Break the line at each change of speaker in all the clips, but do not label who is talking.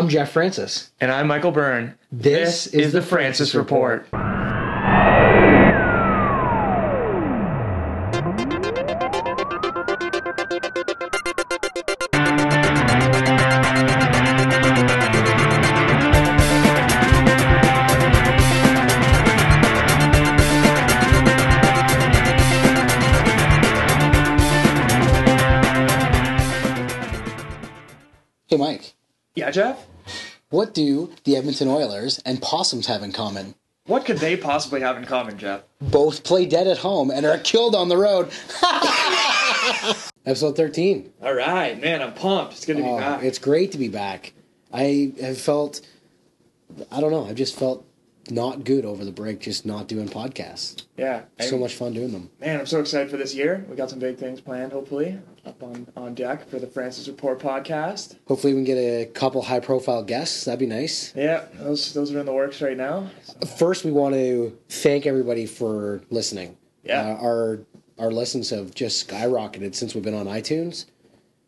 I'm Jeff Francis.
And I'm Michael Byrne.
This is the Francis Report. Hey, What do the Edmonton Oilers and Possums have in common?
What could they possibly have in common, Jeff?
Both play dead at home and are killed on the road. Episode 13.
All right, man, I'm pumped. It's good to be
Oh,
back.
it's great to be back. I have felt, I don't know, I've just felt not good over the break, just not doing podcasts.
yeah.
So much fun doing them.
Man, I'm so excited for this year. We got some big things planned, hopefully, up on, on deck for the Francis Report podcast.
Hopefully, we can get a couple high profile guests. That'd be nice.
Yeah, those those are in the works right now. So,
First, we want to thank everybody for listening.
Yeah.
Uh, our our listens have just skyrocketed since we've been on iTunes.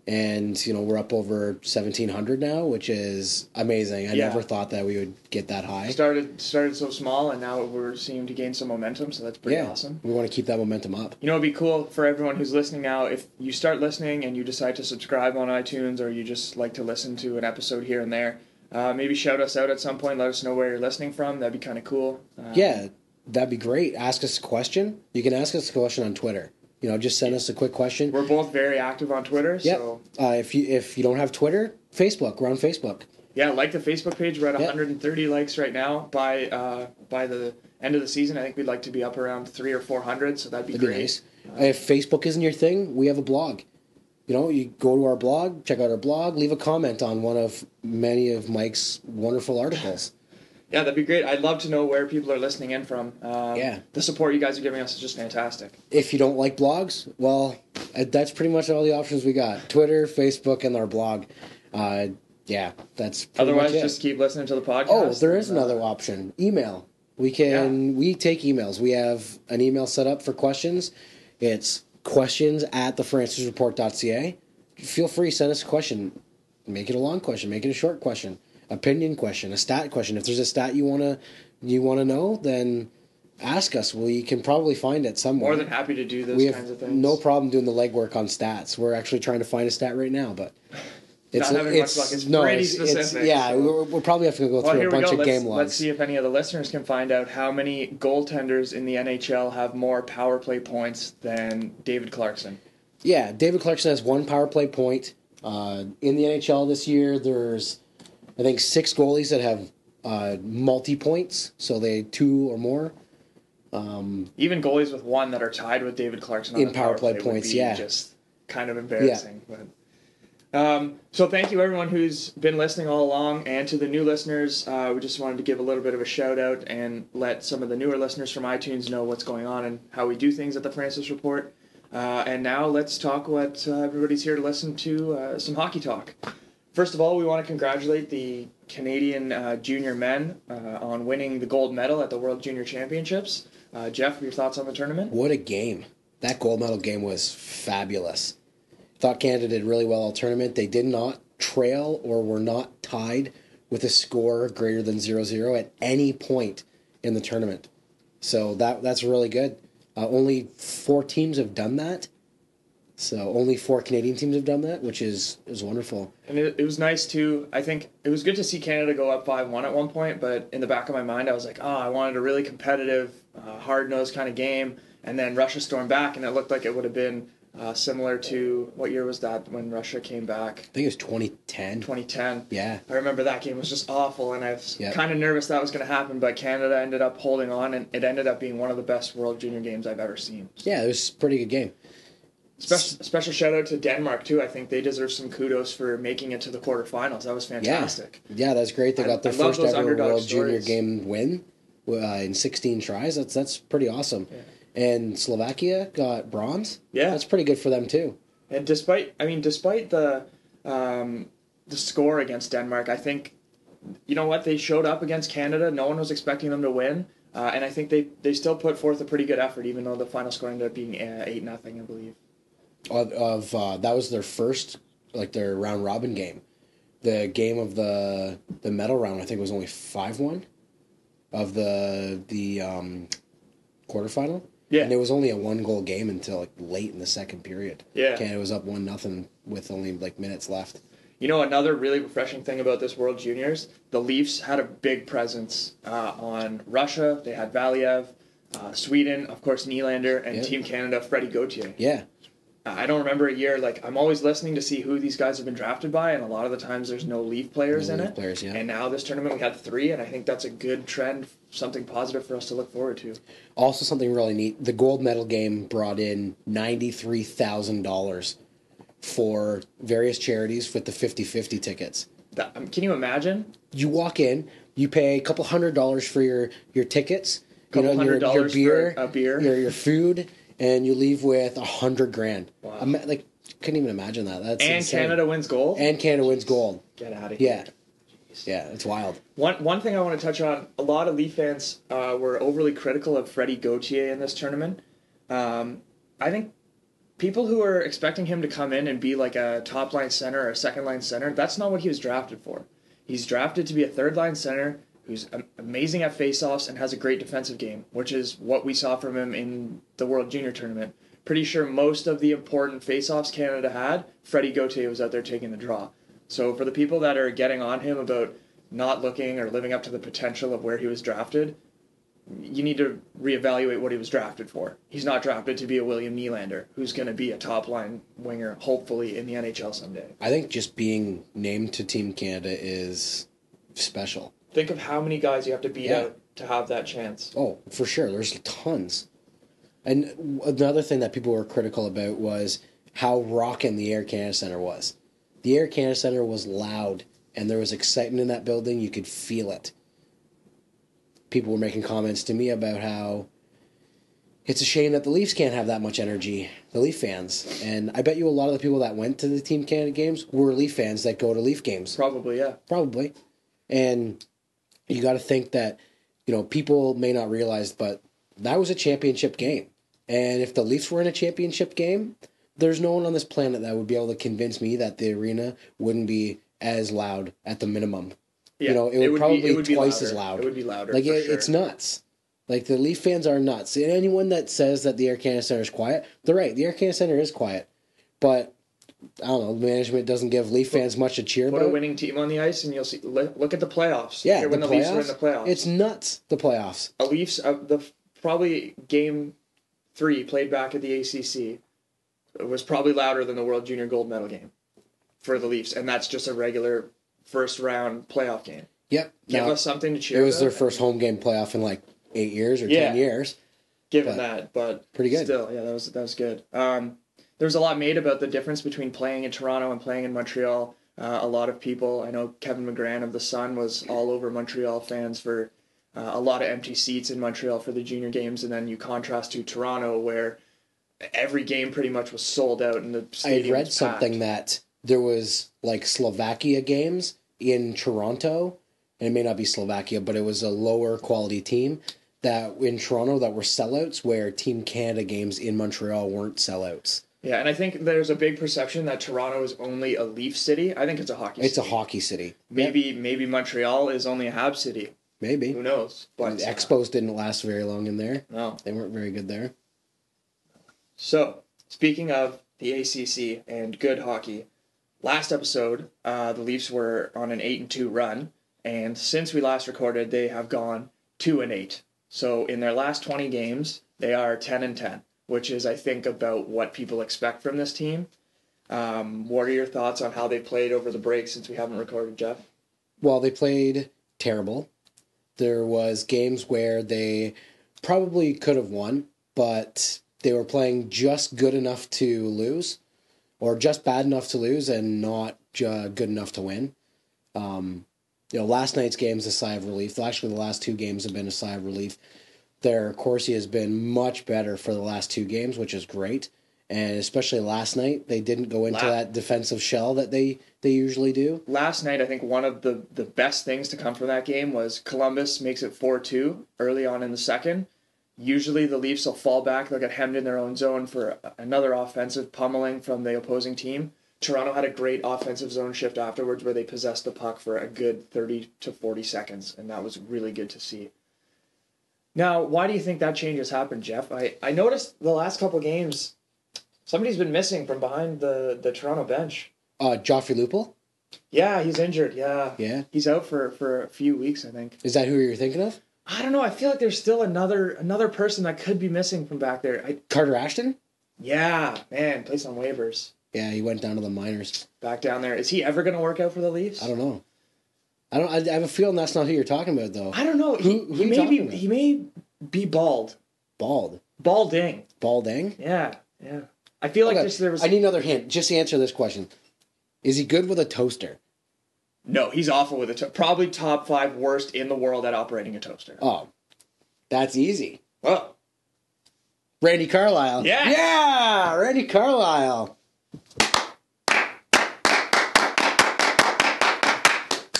And, you know, we're up over 1,700 now, which is amazing. I
Yeah.
never thought that we would get that high.
started started so small, and now we're seeming to gain some momentum. So that's pretty
yeah.
awesome.
We want to keep that momentum up.
You know, it'd be cool for everyone who's listening now. If you start listening and you decide to subscribe on iTunes, or you just like to listen to an episode here and there, uh, maybe shout us out at some point. Let us know where you're listening from. That'd be kind of cool. Uh,
Yeah, that'd be great. Ask us a question. You can ask us a question on Twitter. You know, just send us a quick question.
we're both very active on Twitter.
Yep.
So
Uh, if you if you don't have Twitter, Facebook. We're on Facebook.
yeah, like the Facebook page. We're at
Yep.
130 likes right now. By uh, by the end of the season, I think we'd like to be up around three or 400. So that'd be
That'd be
great.
nice. If Facebook isn't your thing, we have a blog. You know, you go to our blog, check out our blog, leave a comment on one of many of Mike's wonderful articles.
Yeah, that'd be great. I'd love to know where people are listening in from. Um,
Yeah.
The support you guys are giving us is just fantastic.
If you don't like blogs, well, uh, that's pretty much all the options we got: Twitter, Facebook, and our blog. Uh, yeah, that's pretty
Otherwise,
much it.
just keep listening to the podcast.
Oh, there is another option. Email. We can we take emails. We have an email set up for questions. It's questions at thefrancisreport.ca. Feel free send us a question. Make it a long question. Make it a short question. Opinion question. A stat question. If there's a stat you wanna you wanna know, then ask us. We can probably find it somewhere.
More than happy to do those
we
kinds of things.
no problem doing the legwork on stats. We're actually trying to find a stat right now, but it's
Not having much luck. It's
no,
pretty
it's, it's- yeah,
so-
we'll, we'll probably have to go
Well,
through a bunch of
Let's,
game logs.
let's see if any of the listeners can find out how many goaltenders in the NHL have more power play points than David Clarkson.
Yeah, David Clarkson has one power play point. Uh, in the NHL this year, there's, I think, six goalies that have uh, multi points, so they two or more.
Even goalies with one that are tied with David Clarkson on
In power play
would
points, yeah.
just kind of embarrassing. But um, so thank you everyone who's been listening all along, and to the new listeners, uh, we just wanted to give a little bit of a shout out and let some of the newer listeners from iTunes know what's going on and how we do things at the Francis Report. Uh, and now let's talk what uh, everybody's here to listen to uh, some hockey talk. First of all, we want to congratulate the Canadian uh, junior men uh, on winning the gold medal at the World Junior Championships. Uh, Jeff, your thoughts on the tournament?
What a game! That gold medal game was fabulous. Thought Canada did really well all tournament. They did not trail or were not tied with a score greater than 0-0 at any point in the tournament. So that that's really good. Uh, only four teams have done that. So only four Canadian teams have done that, which is is wonderful.
And it, it was nice too. I think it was good to see Canada go up 5 1 at one point, but in the back of my mind, I was like, oh, I wanted a really competitive, uh, hard nosed kind of game. And then Russia stormed back, and it looked like it would have been uh, similar to what year was that when Russia came back?
I think it was 2010.
2010.
Yeah.
I remember that game was just awful, and I was
Yeah.
kind of nervous that was going to happen, but Canada ended up holding on, and it ended up being one of the best World Junior games I've ever seen.
Yeah, it was a pretty good game.
Special, special shout out to Denmark, too. I think they deserve some kudos for making it to the quarterfinals. That was fantastic.
Yeah, that's great. They got their
I
first ever World Junior game win uh, in 16 tries. That's that's pretty awesome. And Slovakia got bronze.
Yeah.
that's pretty good for them too.
And despite, I mean, despite the um, the score against Denmark, I think, you know what, they showed up against Canada. No one was expecting them to win, uh, and I think they, they still put forth a pretty good effort, even though the final score ended up being uh, eight nothing, I believe.
Of, of uh, that was their first like their round robin game. the game of the the medal round. I think was only five one of the the um, quarterfinal.
Yeah.
and it was only a one goal game until like late in the second period.
Yeah.
Canada was up one nothing with only like minutes left.
You know, another really refreshing thing about this World Juniors, the Leafs had a big presence uh, on Russia. They had Valiev, uh, Sweden, of course, Nylander, and
Yeah.
Team Canada, Freddie Gauthier.
Yeah,
I don't remember a year like I'm always listening to see who these guys have been drafted by, and a lot of the times there's no Leaf players
No
in
Leaf
it.
players, yeah.
And now this tournament we had three, and I think that's a good trend, something positive for us to look forward to.
Also, something really neat: the gold medal game brought in ninety three thousand dollars for various charities with the 50-50 tickets.
That, um, can you imagine?
You walk in, you pay a couple hundred dollars for your your tickets,
Couple
you know,
hundred
your, your beer,
a beer.
your your food, and you leave with a hundred grand.
Wow.
Ima- like, couldn't even imagine that. That's
And
insane.
Canada wins gold.
and Canada wins gold.
Get out of here.
Yeah, yeah, it's wild.
One one thing I want to touch on: a lot of Leaf fans uh, were overly critical of Freddie Gauthier in this tournament. Um, I think people who are expecting him to come in and be like a top line center or a second line center, that's not what he was drafted for. He's drafted to be a third line center who's amazing at faceoffs and has a great defensive game, which is what we saw from him in the World Junior Tournament. Pretty sure most of the important faceoffs Canada had, Freddie Gauthier was out there taking the draw. So for the people that are getting on him about not looking or living up to the potential of where he was drafted, you need to reevaluate what he was drafted for. He's not drafted to be a William Nylander, who's going to be a top line winger, hopefully in the NHL someday.
I think just being named to Team Canada is special.
Think of how many guys you have to beat
Yeah.
out to have that chance.
Oh, for sure. There's tons. And another thing that people were critical about was how rocking the Air Canada Center was. The Air Canada Center was loud, and there was excitement in that building. You could feel it. People were making comments to me about how it's a shame that the Leafs can't have that much energy, the Leaf fans. And I bet you a lot of the people that went to the Team Canada games were Leaf fans that go to Leaf games.
Probably, yeah.
Probably. And you got to think that, you know, people may not realize, but that was a championship game. And if the Leafs were in a championship game, there's no one on this planet that would be able to convince me that the arena wouldn't be as loud at the minimum.
Yeah,
you know, it would probably
be, it would
twice
louder.
as loud.
It would be louder.
Like it,
sure.
it's nuts. Like the Leaf fans are nuts. And anyone that says that the Air Canada Center is quiet, they're right. The Air Canada Center is quiet, but I don't know. Management doesn't give Leaf fans much to cheer
Put
about.
a winning team on the ice, and you'll see. Look at the playoffs.
Yeah,
Here when
the,
the, Leafs
playoffs,
in the playoffs.
It's nuts. The playoffs.
a Leafs uh, the probably game three played back at the ACC was probably louder than the World Junior Gold Medal game for the Leafs, and that's just a regular first round playoff game.
Yep.
Give
Now,
us something to cheer.
it was their first home game playoff in like eight years or
Yeah.
ten years.
given
but
that, but
pretty good.
Still, yeah, that was that was good. Um, there was a lot made about the difference between playing in Toronto and playing in Montreal. Uh, a lot of people, I know Kevin McGran of the Sun was all over Montreal fans for uh, a lot of empty seats in Montreal for the junior games, and then you contrast to Toronto where every game pretty much was sold out and the
I had read something that there was like Slovakia games in Toronto, and it may not be Slovakia, but it was a lower quality team that in Toronto that were sellouts, where Team Canada games in Montreal weren't sellouts.
Yeah, and I think there's a big perception that Toronto is only a Leaf city. I think it's a hockey.
It's a hockey city.
maybe maybe Montreal is only a Hab city.
Maybe.
Who knows? But
the
uh,
Expos didn't last very long in there.
no.
They weren't very good there.
So, speaking of the ACC and good hockey, last episode, uh, the Leafs were on an eight and two run, and since we last recorded, they have gone two and eight. So, in their last twenty games, they are ten and ten, which is, I think, about what people expect from this team. Um, what are your thoughts on how they played over the break since we haven't recorded, Jeff?
Well, they played terrible. There was games where they probably could have won, but they were playing just good enough to lose, or just bad enough to lose, and not uh, good enough to win. Um, you know, last night's game is a sigh of relief. Actually, the last two games have been a sigh of relief. Their Corsi has been much better for the last two games, which is great. And especially last night, they didn't go into
La-
that defensive shell that they, they usually do.
last night, I think one of the, the best things to come from that game was Columbus makes it 4 2 early on in the second. Usually the Leafs will fall back, they'll get hemmed in their own zone for another offensive pummeling from the opposing team. Toronto had a great offensive zone shift afterwards where they possessed the puck for a good 30 to 40 seconds, and that was really good to see. Now, why do you think that change has happened, Jeff? I, I noticed the last couple games, somebody's been missing from behind the, the Toronto bench.
Uh, Joffrey Lupul?
Yeah, he's injured. Yeah.
Yeah.
He's out for, for a few weeks, I think.
Is that who you're thinking of?
I don't know. I feel like there's still another another person that could be missing from back there. I,
Carter Ashton?
yeah, man, plays on waivers.
Yeah, he went down to the minors.
Back down there. Is he ever going to work out for the Leafs?
I don't know. I don't. I, I have a feeling that's not who you're talking about, though.
I don't know. He,
Who- who
he may be
about?
he may be bald.
Bald.
Balding.
Balding.
Yeah, yeah. I feel like
Okay,
this, there was
I need another hint. Just answer this question. Is he good with a toaster?
no. He's awful with a to- probably top five worst in the world at operating a toaster.
Oh, that's easy.
Well,
Randy Carlyle.
Yeah.
Yeah, Randy Carlyle.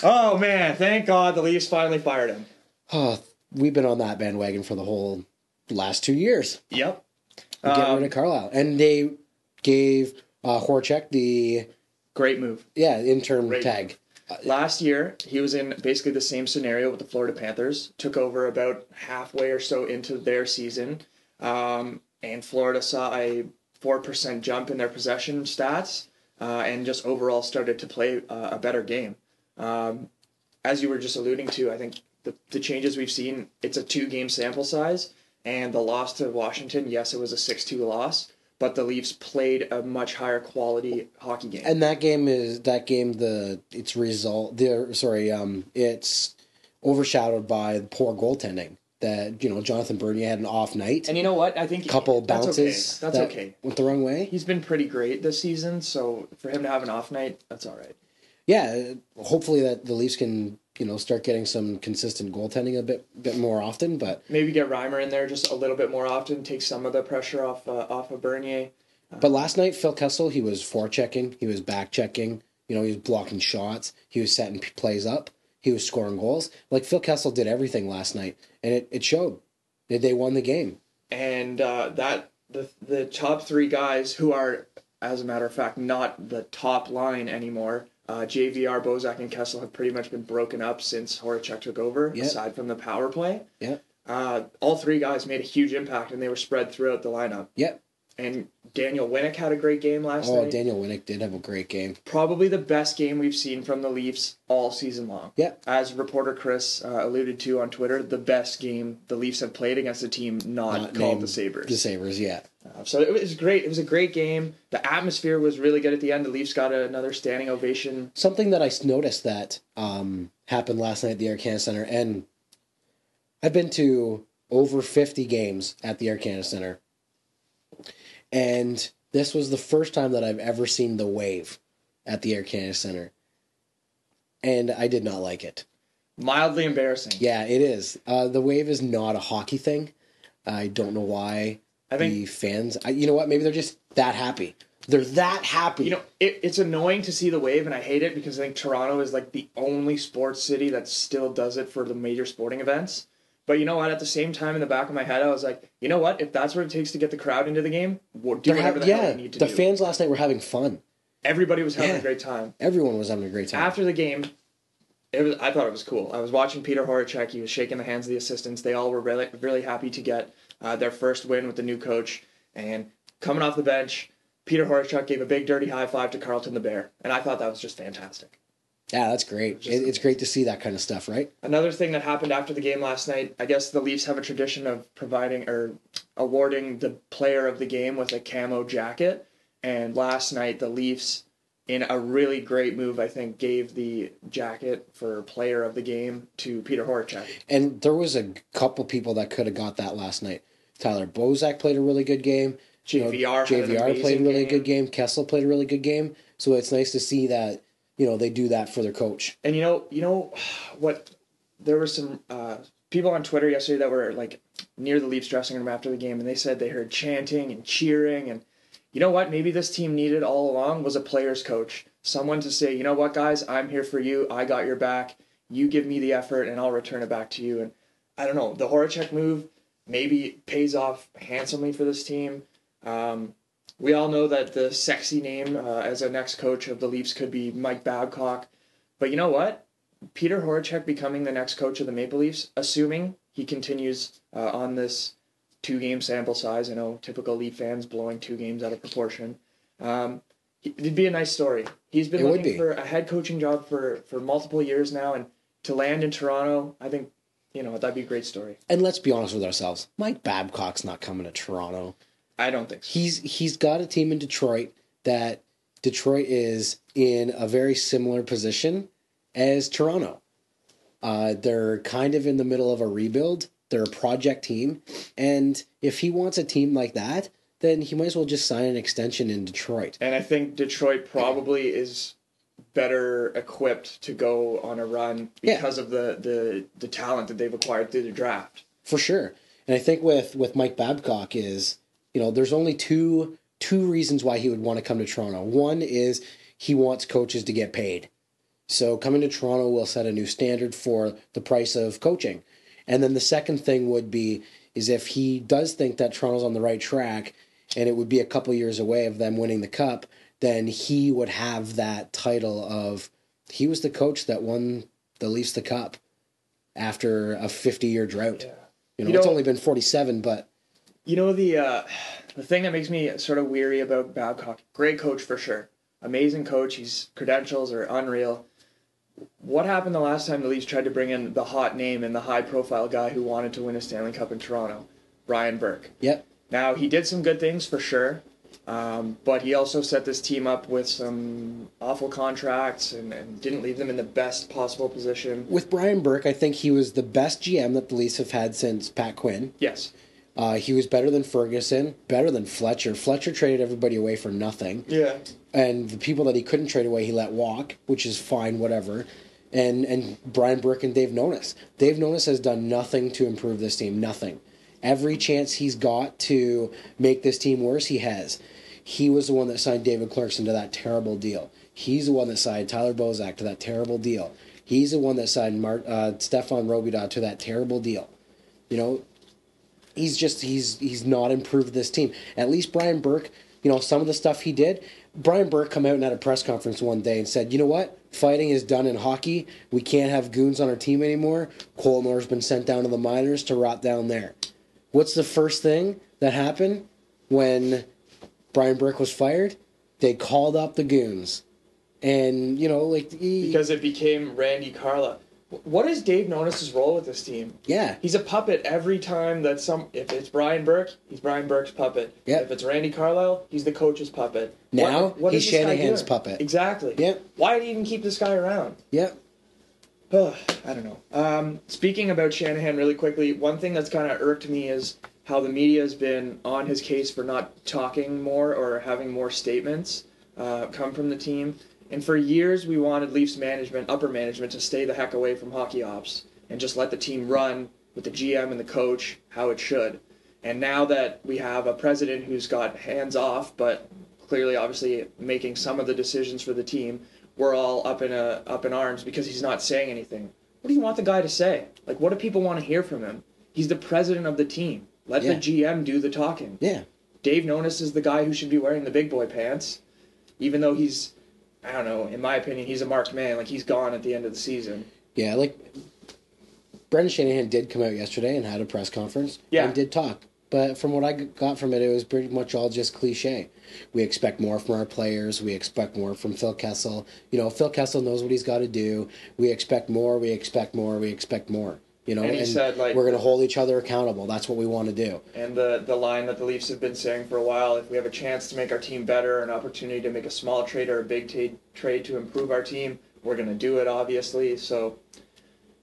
Oh man, thank God the Leafs finally fired him.
Oh, we've been on that bandwagon for the whole last two years.
Yep.
Get
Um,
rid of Carlyle, and they gave uh, Horachek the
Great move.
yeah interim
Great
tag.
Last year, he was in basically the same scenario with the Florida Panthers. Took over about halfway or so into their season, um, and Florida saw a four percent jump in their possession stats, uh, and just overall started to play uh, a better game. Um, as you were just alluding to, I think the the changes we've seen. It's a two game sample size, and the loss to Washington. Yes, it was a six two loss, but the Leafs played a much higher quality hockey game.
And that game is that game the its result the sorry um it's overshadowed by the poor goaltending that you know Jonathan Bernier had an off night.
And you know what? I think a
couple
that's
bounces
Okay. That's
that
okay.
went the wrong way.
He's been pretty great this season, so for him to have an off night, that's all right.
Yeah, hopefully that the Leafs can you know start getting some consistent goaltending a bit bit more often. But
Maybe get Reimer in there just a little bit more often, take some of the pressure off uh, off of Bernier.
but last night Phil Kessel he was forechecking, he was back checking, you know he was blocking shots, he was setting p- plays up, he was scoring goals. Like Phil Kessel did everything last night, and it, it showed. They, they won the game.
and uh, that the the top three guys who are, as a matter of fact, not the top line anymore. Uh, JVR, Bozak, and Kessel have pretty much been broken up since Horachek took over.
Yeah.
Aside from the power play,
Yeah,
uh, all three guys made a huge impact, and they were spread throughout the lineup.
yeah.
And Daniel Winnik had a great game last
Oh,
night.
Daniel Winnik did have a great game.
Probably the best game we've seen from the Leafs all season long.
Yeah.
As reporter Chris uh, alluded to on Twitter, the best game the Leafs have played against a team not,
Not
called the Sabres.
The Sabres, yeah.
Uh, so it was great. It was a great game. The atmosphere was really good at the end. The Leafs got another standing ovation.
Something that I noticed that um, happened last night at the Air Canada Center, and I've been to over 50 games at the Air Canada Center. And this was the first time that I've ever seen the wave at the Air Canada Center. And I did not like it.
Mildly embarrassing.
Yeah, it is. Uh, the wave is not a hockey thing. I don't know why
I think
the fans. I, you know what? Maybe they're just that happy. They're that happy.
you know it, it's annoying to see the wave, and I hate it because I think Toronto is like the only sports city that still does it for the major sporting events. But you know what? At the same time, in the back of my head, I was like, you know what? If that's what it takes to get the crowd into the game, we'll do
They're
whatever
hav-
the
yeah,
need to
the
do.
fans last night were having fun.
Everybody was having
Yeah.
a great time.
Everyone was having a great time.
After the game, it was. I thought it was cool. I was watching Peter Horachek. He was shaking the hands of the assistants. They all were really, really happy to get uh, their first win with the new coach. And coming off the bench, Peter Horachek gave a big dirty high five to Carlton the Bear, and I thought that was just fantastic.
yeah, that's great.
Just-
It, it's great to see that kind of stuff, right?
Another thing that happened after the game last night, I guess the Leafs have a tradition of providing or awarding the player of the game with a camo jacket. And last night, the Leafs, in a really great move, I think, gave the jacket for player of the game to Peter Horachek.
And there was a couple people that could have got that last night. Tyler Bozak played a really good game. You know,
JVR had an
JVR played a really
game.
good game. Kessel played a really good game. So it's nice to see that you know they do that for their coach.
And you know, you know what? There were some uh, people on Twitter yesterday that were like near the Leafs dressing room after the game, and they said they heard chanting and cheering. And you know what? Maybe this team needed all along was a players' coach, someone to say, you know what, guys, I'm here for you. I got your back. You give me the effort, and I'll return it back to you. And I don't know, the Horachek move maybe pays off handsomely for this team. Um, we all know that the sexy name uh, as a next coach of the Leafs could be Mike Babcock. But you know what? Peter Horachek becoming the next coach of the Maple Leafs, assuming he continues uh, on this two game sample size. I know typical Leaf fans blowing two games out of proportion. Um, it'd be a nice story. He's been
It
looking
be.
for a head coaching job for, for multiple years now, and to land in Toronto, I think, you know, that'd be a great story.
And let's be honest with ourselves. Mike Babcock's not coming to Toronto.
I don't think so.
He's he's got a team in Detroit that Detroit is in a very similar position as Toronto. Uh, they're kind of in the middle of a rebuild. They're a project team, and if he wants a team like that, then he might as well just sign an extension in Detroit.
And I think Detroit probably is better equipped to go on a run
Yeah.
because of the, the, the talent that they've acquired through the draft.
For sure. And I think with with Mike Babcock is, you know, there's only two two reasons why he would want to come to Toronto. One is he wants coaches to get paid. So coming to Toronto will set a new standard for the price of coaching. And then the second thing would be is if he does think that Toronto's on the right track and it would be a couple years away of them winning the cup, then he would have that title of he was the coach that won the Leafs the cup after a 50 year drought. You know,
You
it's only been 47, but
You know the uh, the thing that makes me sort of weary about Babcock. Great coach for sure, amazing coach. His credentials are unreal. What happened the last time the Leafs tried to bring in the hot name and the high profile guy who wanted to win a Stanley Cup in Toronto, Brian Burke?
yep.
Now he did some good things for sure, um, but he also set this team up with some awful contracts and, and didn't leave them in the best possible position.
With Brian Burke, I think he was the best GM that the Leafs have had since Pat Quinn.
Yes,
Uh, he was better than Ferguson, better than Fletcher. Fletcher traded everybody away for nothing.
yeah,
and the people that he couldn't trade away, he let walk, which is fine, whatever. And and Brian Burke and Dave Nonis. Dave Nonis has done nothing to improve this team, nothing. Every chance he's got to make this team worse, he has. He was the one that signed David Clarkson to that terrible deal. He's the one that signed Tyler Bozak to that terrible deal. He's the one that signed Mart, uh, Stephane Robidas to that terrible deal. You know, he's just he's he's not improved this team. At least Brian Burke, you know, some of the stuff he did. Brian Burke come out and had a press conference one day and said, "You know what? Fighting is done in hockey. We can't have goons on our team anymore. Colton Orr's been sent down to the minors to rot down there." What's the first thing that happened when Brian Burke was fired? They called up the goons, and you know, like he,
because it became Randy Carla. What is Dave Nonis's role with this team?
yeah,
He's a puppet every time that some. If it's Brian Burke, he's Brian Burke's puppet.
Yeah.
If it's Randy Carlyle, he's the coach's puppet.
Now,
What- what
he's
is
Shanahan's puppet.
Exactly.
Yep.
Why do you even keep this guy around?
yeah,
Ugh, I don't know. Um, speaking about Shanahan, really quickly, one thing that's kind of irked me is how the media has been on his case for not talking more or having more statements uh, come from the team. And for years, we wanted Leafs management, upper management, to stay the heck away from hockey ops and just let the team run with the GM and the coach how it should. And now that we have a president who's got hands off, but clearly, obviously, making some of the decisions for the team, we're all up in a up in arms because he's not saying anything. What do you want the guy to say? Like, what do people want to hear from him? He's the president of the team. Let
Yeah.
the GM do the talking.
yeah.
Dave Nonis is the guy who should be wearing the big boy pants, even though he's, I don't know, in my opinion, he's a marked man. Like he's gone at the end of the season.
Yeah, like Brendan Shanahan did come out yesterday and had a press conference
Yeah.
and did talk. But from what I got from it, it was pretty much all just cliche. We expect more from our players. We expect more from Phil Kessel. You know, Phil Kessel knows what he's got to do. We expect more. We expect more. We expect more. You know,
And he said, like-
we're going to hold each other accountable. That's what we want to do.
And the the line that the Leafs have been saying for a while: if we have a chance to make our team better, an opportunity to make a small trade or a big ta- trade to improve our team, we're gonna do it. Obviously, so.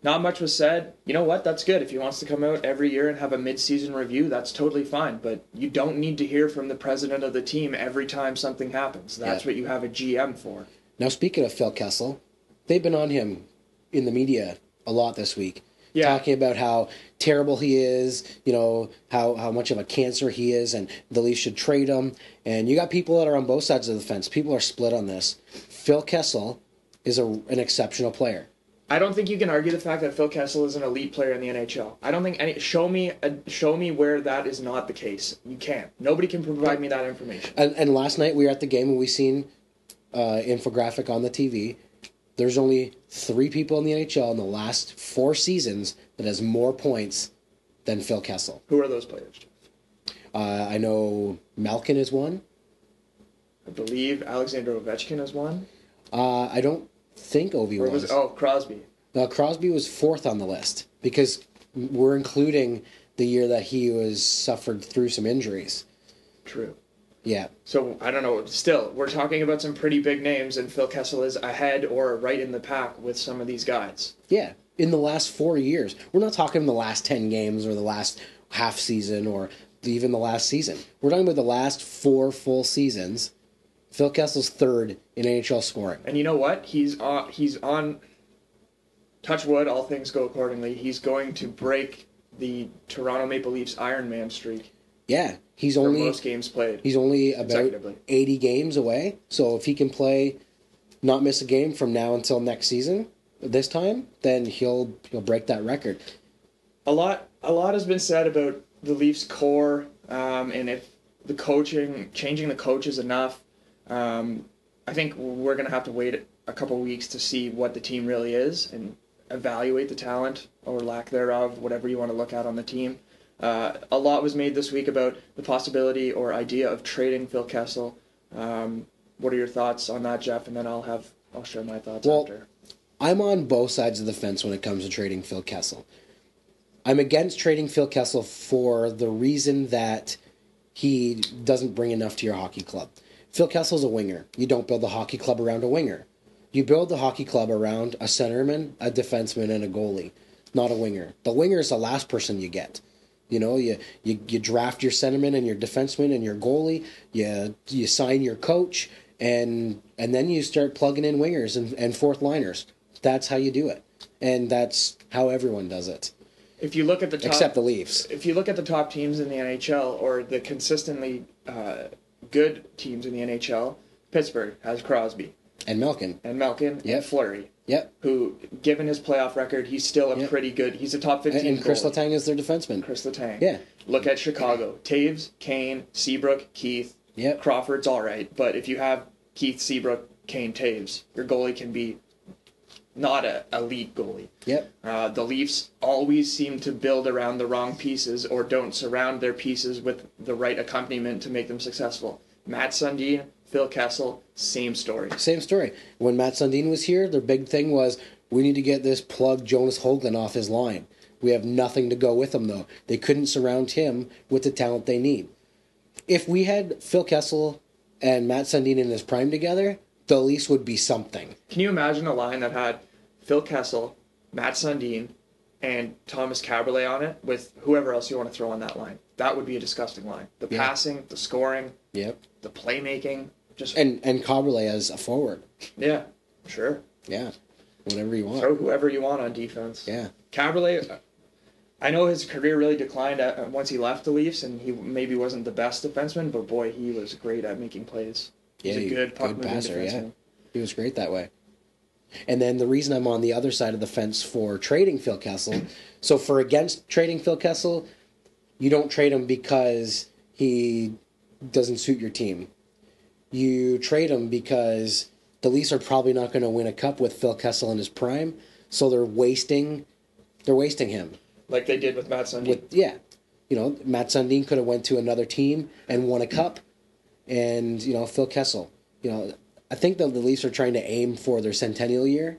Not much was said. You know what? That's good. If he wants to come out every year and have a mid-season review, that's totally fine. But you don't need to hear from the president of the team every time something happens. That's
Yeah.
what you have a GM for.
Now, speaking of Phil Kessel, they've been on him in the media a lot this week.
Yeah.
Talking about how terrible he is, you know, how, how much of a cancer he is, and the Leafs should trade him. And you got people that are on both sides of the fence. People are split on this. Phil Kessel is a, an exceptional player.
I don't think you can argue the fact that Phil Kessel is an elite player in the NHL. I don't think any show me a, show me where that is not the case. You can't. Nobody can provide me that information.
And, and last night we were at the game and we seen uh, infographic on the TV. There's only three people in the NHL in the last four seasons that has more points than Phil Kessel.
Who are those players?
Uh, I know Malkin is one.
I believe Alexander Ovechkin is one.
Uh, I don't think Ovi
Or
was.
was oh Crosby?
Uh, Crosby was fourth on the list because we're including the year that he was suffered through some injuries.
True.
Yeah,
So I don't know. Still, we're talking about some pretty big names, and Phil Kessel is ahead or right in the pack with some of these guys.
yeah. In the last four years, we're not talking the last ten games or the last half season or even the last season. We're talking about the last four full seasons. Phil Kessel's third in NHL scoring.
And you know what? He's on. He's on. Touch wood. All things go accordingly. He's going to break the Toronto Maple Leafs Iron Man streak
Yeah, he's
for
only
most games played.
he's only about eighty games away. So if he can play, not miss a game from now until next season, this time, then he'll he'll break that record.
a lot a lot has been said about the Leafs core um, and if the coaching changing the coach is enough. Um, I think we're gonna have to wait a couple weeks to see what the team really is and evaluate the talent or lack thereof, whatever you want to look at on the team. Uh, a lot was made this week about the possibility or idea of trading Phil Kessel. Um, what are your thoughts on that, Jeff? And then I'll have I'll share my thoughts
Well,
after.
I'm on both sides of the fence when it comes to trading Phil Kessel. I'm against trading Phil Kessel for the reason that he doesn't bring enough to your hockey club. Phil Kessel's a winger. You don't build a hockey club around a winger. You build the hockey club around a centerman, a defenseman, and a goalie, not a winger. The winger is the last person you get. You know, you, you, you draft your centerman and your defenseman and your goalie. You you sign your coach, and and then you start plugging in wingers and, and fourth liners. That's how you do it, and that's how everyone does it,
If you look at the top,
except the Leafs.
if you look at the top teams in the NHL or the consistently uh, good teams in the NHL, Pittsburgh has Crosby
And Malkin.
and Malkin
Yep.
and Fleury,
Yep.
who, given his playoff record, he's still a
Yep.
pretty good. He's a top
And,
fifteen.
and Chris
goalie.
Letang is their defenseman.
Chris Letang.
Yeah.
Look at Chicago: Toews, Kane, Seabrook, Keith.
Yep.
Crawford's all right, but if you have Keith, Seabrook, Kane, Toews, your goalie can be not a elite goalie.
Yep.
Uh, the Leafs always seem to build around the wrong pieces or don't surround their pieces with the right accompaniment to make them successful. Matt Sundin, Phil Kessel, same story.
Same story. When Matt Sundin was here, their big thing was we need to get this plug Jonas Hoglund off his line. We have nothing to go with him though. They couldn't surround him with the talent they need. If we had Phil Kessel and Matt Sundin in his prime together, the Leafs would be something.
Can you imagine a line that had Phil Kessel, Matt Sundin, and Thomas Kaberle on it with whoever else you want to throw on that line? That would be a disgusting line. The
Yeah.
passing, the scoring,
Yep.
the playmaking, just
And and Kaberle as a forward.
yeah, sure.
Yeah. Whatever you want.
Throw whoever you want on defense.
Yeah.
Kaberle, I know his career really declined at, once he left the Leafs, and he maybe wasn't the best defenseman, but boy, he was great at making plays. He's
Yeah,
a good puck
good passer, yeah. He was great that way. And then the reason I'm on the other side of the fence for trading Phil Kessel, so for against trading Phil Kessel, you don't trade him because he doesn't suit your team. You trade him because the Leafs are probably not going to win a cup with Phil Kessel in his prime, so they're wasting they're wasting him.
Like they did with Matt Sundin.
With yeah, you know, Matt Sundin could have went to another team and won a cup, and you know Phil Kessel. You know, I think that the Leafs are trying to aim for their centennial year,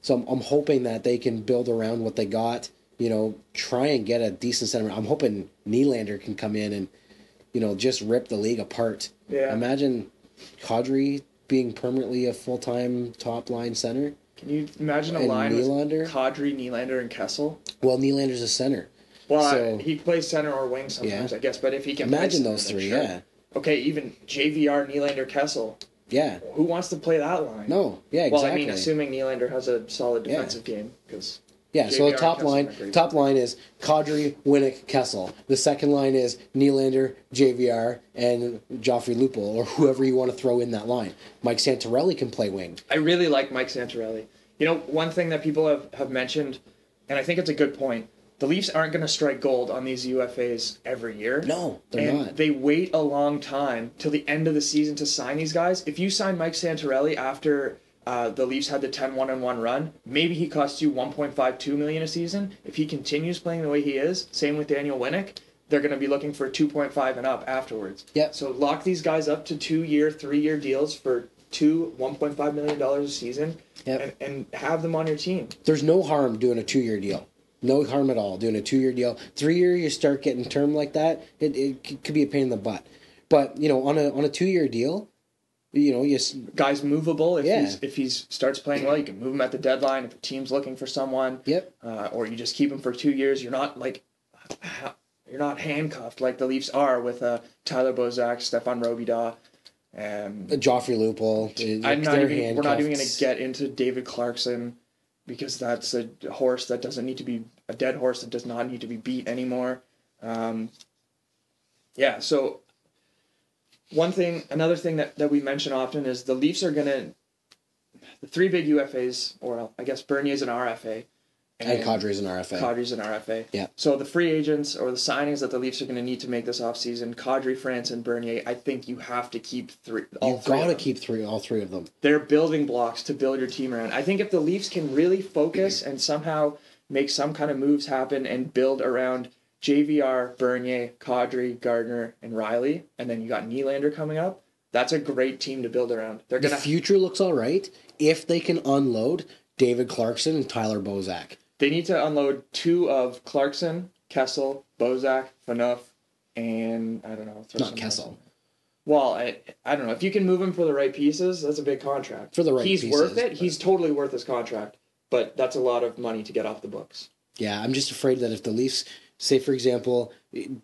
so I'm, I'm hoping that they can build around what they got. You know, try and get a decent center. I'm hoping Nylander can come in and you know just rip the league apart.
Yeah.
Imagine Kadri being permanently a full time top line center.
Can you imagine a
And
line
Nylander?
with Kadri, Nylander, and Kessel?
Well, Nylander's a center.
Well,
So-
he plays center or wing sometimes,
Yeah.
I guess. But if he can play
Imagine
center,
those three.
sure.
Yeah,
Okay, even JVR, Nylander, Kessel.
yeah.
Who wants to play that line?
No, yeah,
Well. I mean, assuming Nylander has a solid
Yeah.
defensive game, because
Yeah, so
JVR
the top
Kessel
line, top line is Kadri, Winnik, Kessel. The second line is Nylander, JVR, and Joffrey Lupul, or whoever you want to throw in that line. Mike Santorelli can play wing.
I really like Mike Santorelli. You know, one thing that people have, have mentioned, and I think it's a good point, the Leafs aren't going to strike gold on these UFAs every year.
No, they're
and
not.
They wait a long time till the end of the season to sign these guys. If you sign Mike Santorelli after uh, the Leafs had the 10-1 and 1 run, maybe he costs you 1.52 million a season. If he continues playing the way he is, same with Daniel Winnik, they're going to be looking for 2.5 and up afterwards.
Yep.
So lock these guys up to 2-year, 3-year deals for two 1.5 million dollars a season
Yep.
and, and have them on your team.
There's no harm doing a two year deal. No harm at all doing a two year deal. Three year, you start getting term like that. It, it could be a pain in the butt. But you know, on a on a two year deal, you know, you
Guy's movable if
Yeah.
he's if he starts playing well, you can move him at the deadline. If a team's looking for someone,
yep,
uh, or you just keep him for two years. You're not like you're not handcuffed like the Leafs are with uh, Tyler Bozak, Stephane Robidas. Um,
Joffrey Lupul. uh,
I'm not even. We're not even going to get into David Clarkson because that's a horse that doesn't need to be a dead horse that does not need to be beat anymore. Um, yeah. So one thing, another thing that, that we mention often is the Leafs are going to the three big UFAs, or I guess Bernier's an RFA,
and Kadri's an RFA.
Kadri's an RFA.
Yeah.
So the free agents or the signings that the Leafs are going to need to make this offseason, Kadri, Franson, and Bernier, I think you have to keep three. All
You've got to keep three, all three of them.
They're building blocks to build your team around. I think if the Leafs can really focus and somehow make some kind of moves happen and build around JVR, Bernier, Kadri, Gardiner, and Rielly, and then you got Nylander coming up, that's a great team to build around. They're
The
gonna
future looks all right if they can unload David Clarkson and Tyler Bozak.
they need to unload two of Clarkson, Kessel, Bozak, Phaneuf, and I don't know.
Not Kessel.
Well, I, I don't know. If you can move him for the right pieces, that's a big contract.
For the right
He's
pieces,
worth it.
but-
He's totally worth his contract. But that's a lot of money to get off the books.
Yeah, I'm just afraid that if the Leafs, say for example,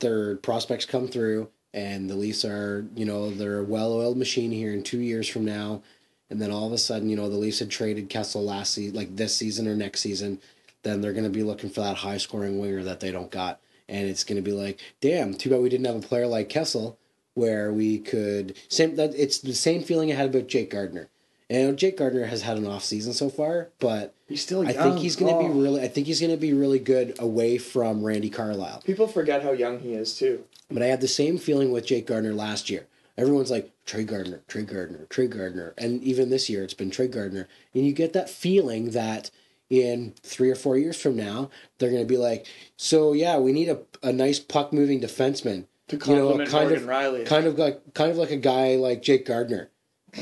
their prospects come through and the Leafs are, you know, they're a well-oiled machine here in two years from now, and then all of a sudden, you know, the Leafs had traded Kessel last season, like this season or next season, then they're going to be looking for that high-scoring winger that they don't got, and it's going to be like, damn, too bad we didn't have a player like Kessel where we could same that it's the same feeling I had about Jake Gardiner. And you know, Jake Gardiner has had an off season so far, but
He's still young.
I think he's going to
Oh.
be really. I think he's going to be really good away from Randy Carlyle.
People forget how young he is too.
But I had the same feeling with Jake Gardiner last year. Everyone's like Trey Gardiner, Trey Gardiner, Trey Gardiner, and even this year it's been Trey Gardiner, and you get that feeling that in three or four years from now they're going to be like, so yeah, we need a, a nice puck moving defenseman
To
You know, kind
Morgan
of-
Rielly.
kind of like kind of like a guy like Jake Gardiner,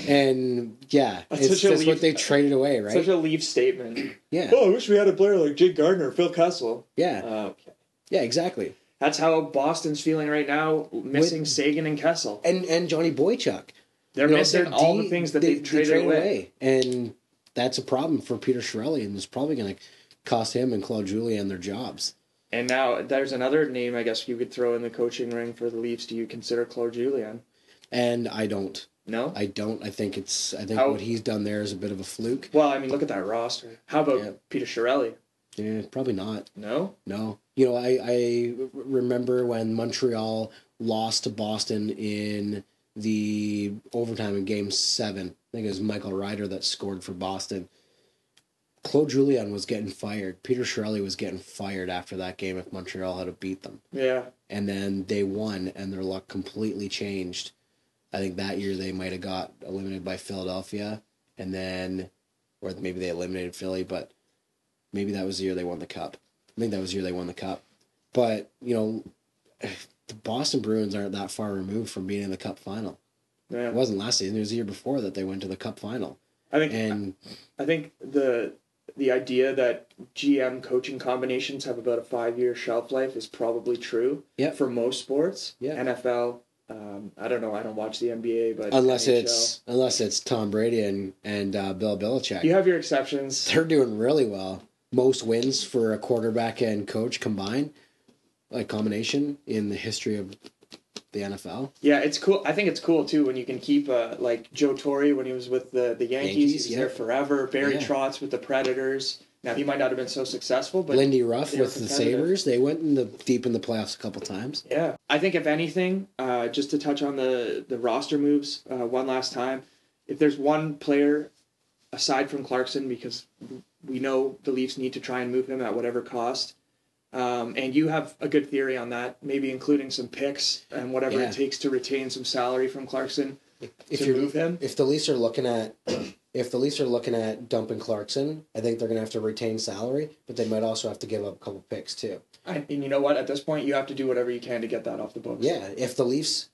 and yeah,
That's
it's just
leap-
what they traded away, right?
Such a Leaf statement.
yeah,
Oh, I wish we had a player like Jake Gardiner or Phil Kessel.
yeah,
Uh, okay.
yeah, exactly.
That's how Boston's feeling right now, missing Seguin and Kessel.
and and Johnny Boychuk.
They're
You know,
missing
they're
all
de-
the things that
they-
they've
they
traded
traded
away.
and that's a problem for Peter Chiarelli, and it's probably going to cost him and Claude Julien their jobs.
And now there's another name I guess you could throw in the coaching ring for the Leafs. Do you consider Claude Julien?
And I don't,
No.
I don't. I think it's, I think
How-
what he's done there is a bit of a fluke.
Well, I mean, look at that roster. How about
Yeah.
Peter Chiarelli?
Yeah, probably not.
No.
No, you know, I I remember when Montreal lost to Boston in the overtime in Game Seven. I think it was Michael Ryder that scored for Boston. Claude Julien was getting fired. Peter Chiarelli was getting fired after that game if Montreal had to beat them.
Yeah.
And then they won, and their luck completely changed. I think that year they might have got eliminated by Philadelphia, and then, or maybe they eliminated Philly, but maybe that was the year they won the cup. I think that was the year they won the cup. But you know, the Boston Bruins aren't that far removed from being in the cup final.
Yeah.
It wasn't last season; it was the year before that they went to the cup final.
I think
And
I think the the idea that GM coaching combinations have about a five year shelf life is probably true.
Yep.
For most sports.
Yeah.
NFL. Um, I don't know. I don't watch the NBA, but
unless
NHL.
it's unless it's Tom Brady and and uh, Bill Belichick,
you have your exceptions.
they're doing really well. Most wins for a quarterback and coach combined, like combination in the history of the NFL.
Yeah, it's cool. I think it's cool too when you can keep uh, like Joe Torre when he was with the the Yankees.
Yankees,
he was
yeah.
there forever. Barry
Yeah.
Trotz with the Predators. Now he might not have been so successful, but
Lindy Ruff with the. Sabres, they went in the deep in the playoffs a couple times.
Yeah, I think if anything, uh, just to touch on the the roster moves uh, one last time, if there's one player aside from Clarkson, because we know the Leafs need to try and move him at whatever cost. Um, and you have a good theory on that, maybe including some picks and whatever
Yeah.
it takes to retain some salary from Clarkson
if
to move him.
if the Leafs are looking at if the Leafs are looking at dumping Clarkson, I think they're gonna have to retain salary, but they might also have to give up a couple picks too.
And, and you know what? At this point, you have to do whatever you can to get that off the books.
Yeah, if the Leafs,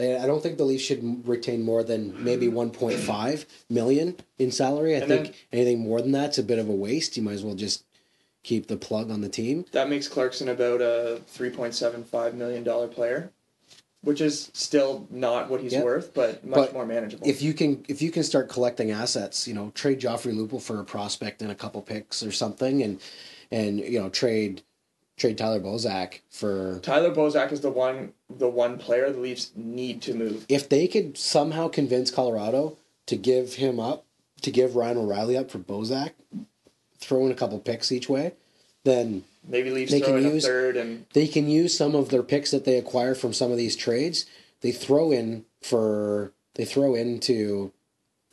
I I don't think the Leafs should retain more than maybe one point five million in salary. I
And
think
then-
anything more than that's a bit of a waste. You might as well just keep the plug on the team.
That makes Clarkson about a three point seven five million dollar player, which is still not what he's worth, but much
But
more manageable.
If you can, if you can start collecting assets, you know, trade Joffrey Lupul for a prospect and a couple picks or something, and and you know, trade trade Tyler Bozak for
Tyler Bozak is the one the one player the Leafs need to move.
if they could somehow convince Colorado to give him up, to give Ryan O'Reilly up for Bozak, throw in a couple picks each way, then
Maybe Leafs
They can use-
third and
they can use some of their picks that they acquire from some of these trades. They throw in for they throw into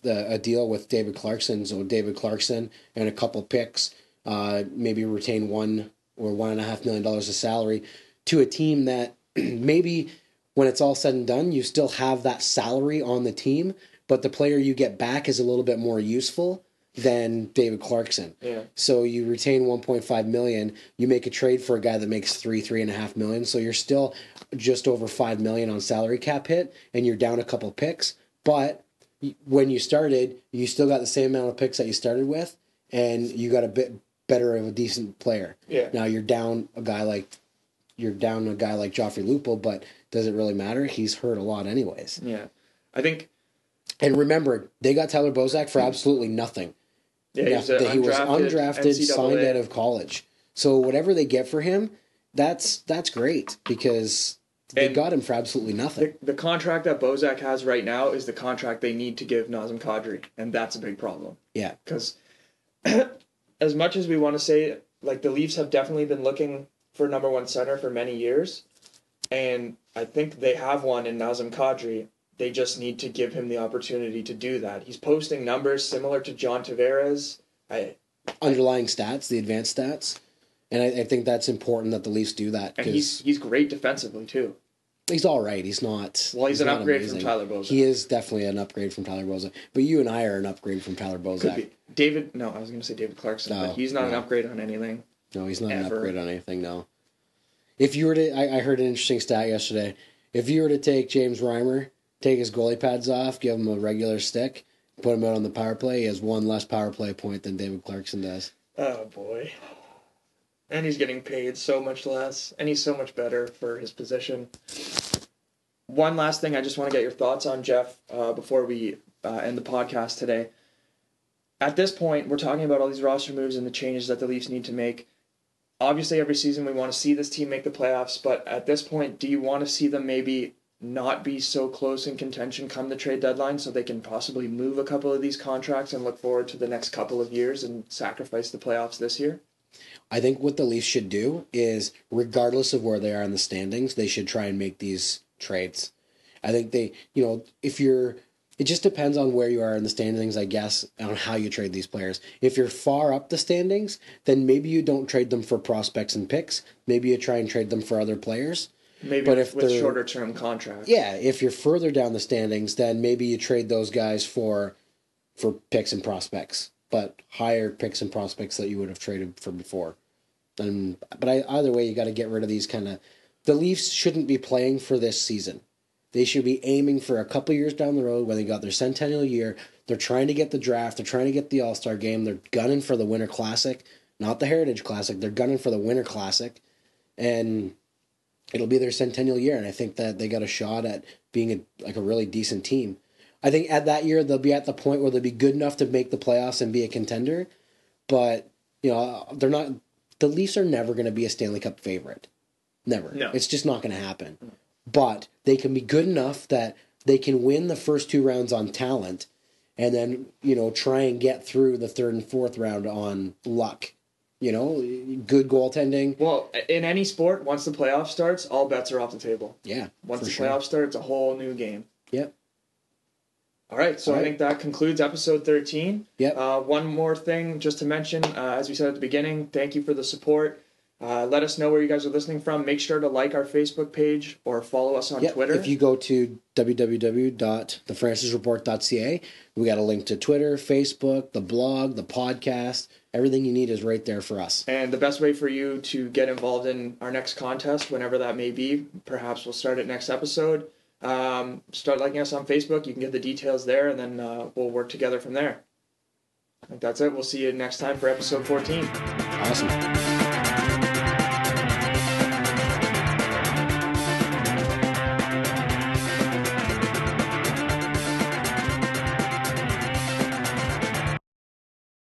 the a deal with David Clarkson, so David Clarkson and a couple picks, uh, maybe retain one or one and a half million dollars of salary to a team that maybe when it's all said and done, you still have that salary on the team, but the player you get back is a little bit more useful than David Clarkson.
yeah.
So you retain 1.5 million. You make a trade for a guy that makes three, three and a half million. So you're still just over five million on salary cap hit, and you're down a couple picks. But when you started, you still got the same amount of picks that you started with, and you got a bit better of a decent player.
Yeah.
Now you're down a guy like you're down a guy like Joffrey Lupul, but does it really matter? He's hurt a lot anyways.
Yeah. I think
And remember, they got Tyler Bozak for absolutely nothing.
Yeah,
Yeah, that he was
undrafted, NCAA.
signed out of college. So whatever they get for him, that's that's great because they
And-
got him for absolutely nothing.
the, the contract that Bozak has right now is the contract they need to give Nazem Kadri, and that's a big problem.
Yeah,
because as much as we want to say like the Leafs have definitely been looking for number one center for many years, and I think they have one in Nazem Kadri. They just need to give him the opportunity to do that. He's posting numbers similar to John Tavares. I
underlying stats, the advanced stats, and I, I think that's important that the Leafs do that
and he's he's great defensively too.
he's, all right. He's not.
Well, he's, an
not
upgrade
amazing.
from Tyler Bozak.
He is definitely an upgrade from Tyler Bozak. But you and I are an upgrade from Tyler Bozak.
David. No, I was going to say David Clarkson,
No,
but he's not an upgrade on anything.
No, he's not an upgrade on anything. No. If you were to, I, I heard an interesting stat yesterday. If you were to take James Reimer, take his goalie pads off, give him a regular stick, put him out on the power play, he has one less power play point than David Clarkson does.
Oh boy. And he's getting paid so much less, and he's so much better for his position. One last thing I just want to get your thoughts on, Jeff, uh, before we uh, end the podcast today. At this point, we're talking about all these roster moves and the changes that the Leafs need to make. Obviously, every season we want to see this team make the playoffs, but at this point, do you want to see them maybe not be so close in contention come the trade deadline so they can possibly move a couple of these contracts and look forward to the next couple of years and sacrifice the playoffs this year?
I think what the Leafs should do is, regardless of where they are in the standings, they should try and make these trades. I think they, you know, if you're, it just depends on where you are in the standings, I guess, on how you trade these players. If you're far up the standings, then maybe you don't trade them for prospects and picks. Maybe you try and trade them for other players.
Maybe
But if
with shorter term contracts.
Yeah, if you're further down the standings, then maybe you trade those guys for for picks and prospects, but higher picks and prospects that you would have traded for before. And but I, either way, you got to get rid of these kind of. The Leafs shouldn't be playing for this season. They should be aiming for a couple years down the road when they got their centennial year. They're trying to get the draft. They're trying to get the All Star game. They're gunning for the Winter Classic, not the Heritage Classic. They're gunning for the Winter Classic, and it'll be their centennial year. And I think that they got a shot at being a like a really decent team. I think at that year they'll be at the point where they'll be good enough to make the playoffs and be a contender. But you know they're not. The Leafs are never going to be a Stanley Cup favorite. Never.
No.
It's just not going to happen. But they can be good enough that they can win the first two rounds on talent, and then you know try and get through the third and fourth round on luck. You know, good goaltending.
Well, in any sport, once the playoff starts, all bets are off the table.
Yeah.
Once the
sure.
playoffs starts, it's a whole new game.
Yep.
All right, so
All
I think that concludes episode 13.
Yep.
Uh, one more thing just to mention, uh, as we said at the beginning, thank you for the support. Uh, let us know where you guys are listening from. Make sure to like our Facebook page or follow us on
Yep.
Twitter.
If you go to www.thefrancisreport.ca, we got a link to Twitter, Facebook, the blog, the podcast. Everything you need is right there for us.
And the best way for you to get involved in our next contest, whenever that may be, perhaps we'll start it next episode. Um, start liking us on Facebook. You can get the details there, and then uh, we'll work together from there. I think that's it. We'll see you next time for episode 14.
Awesome.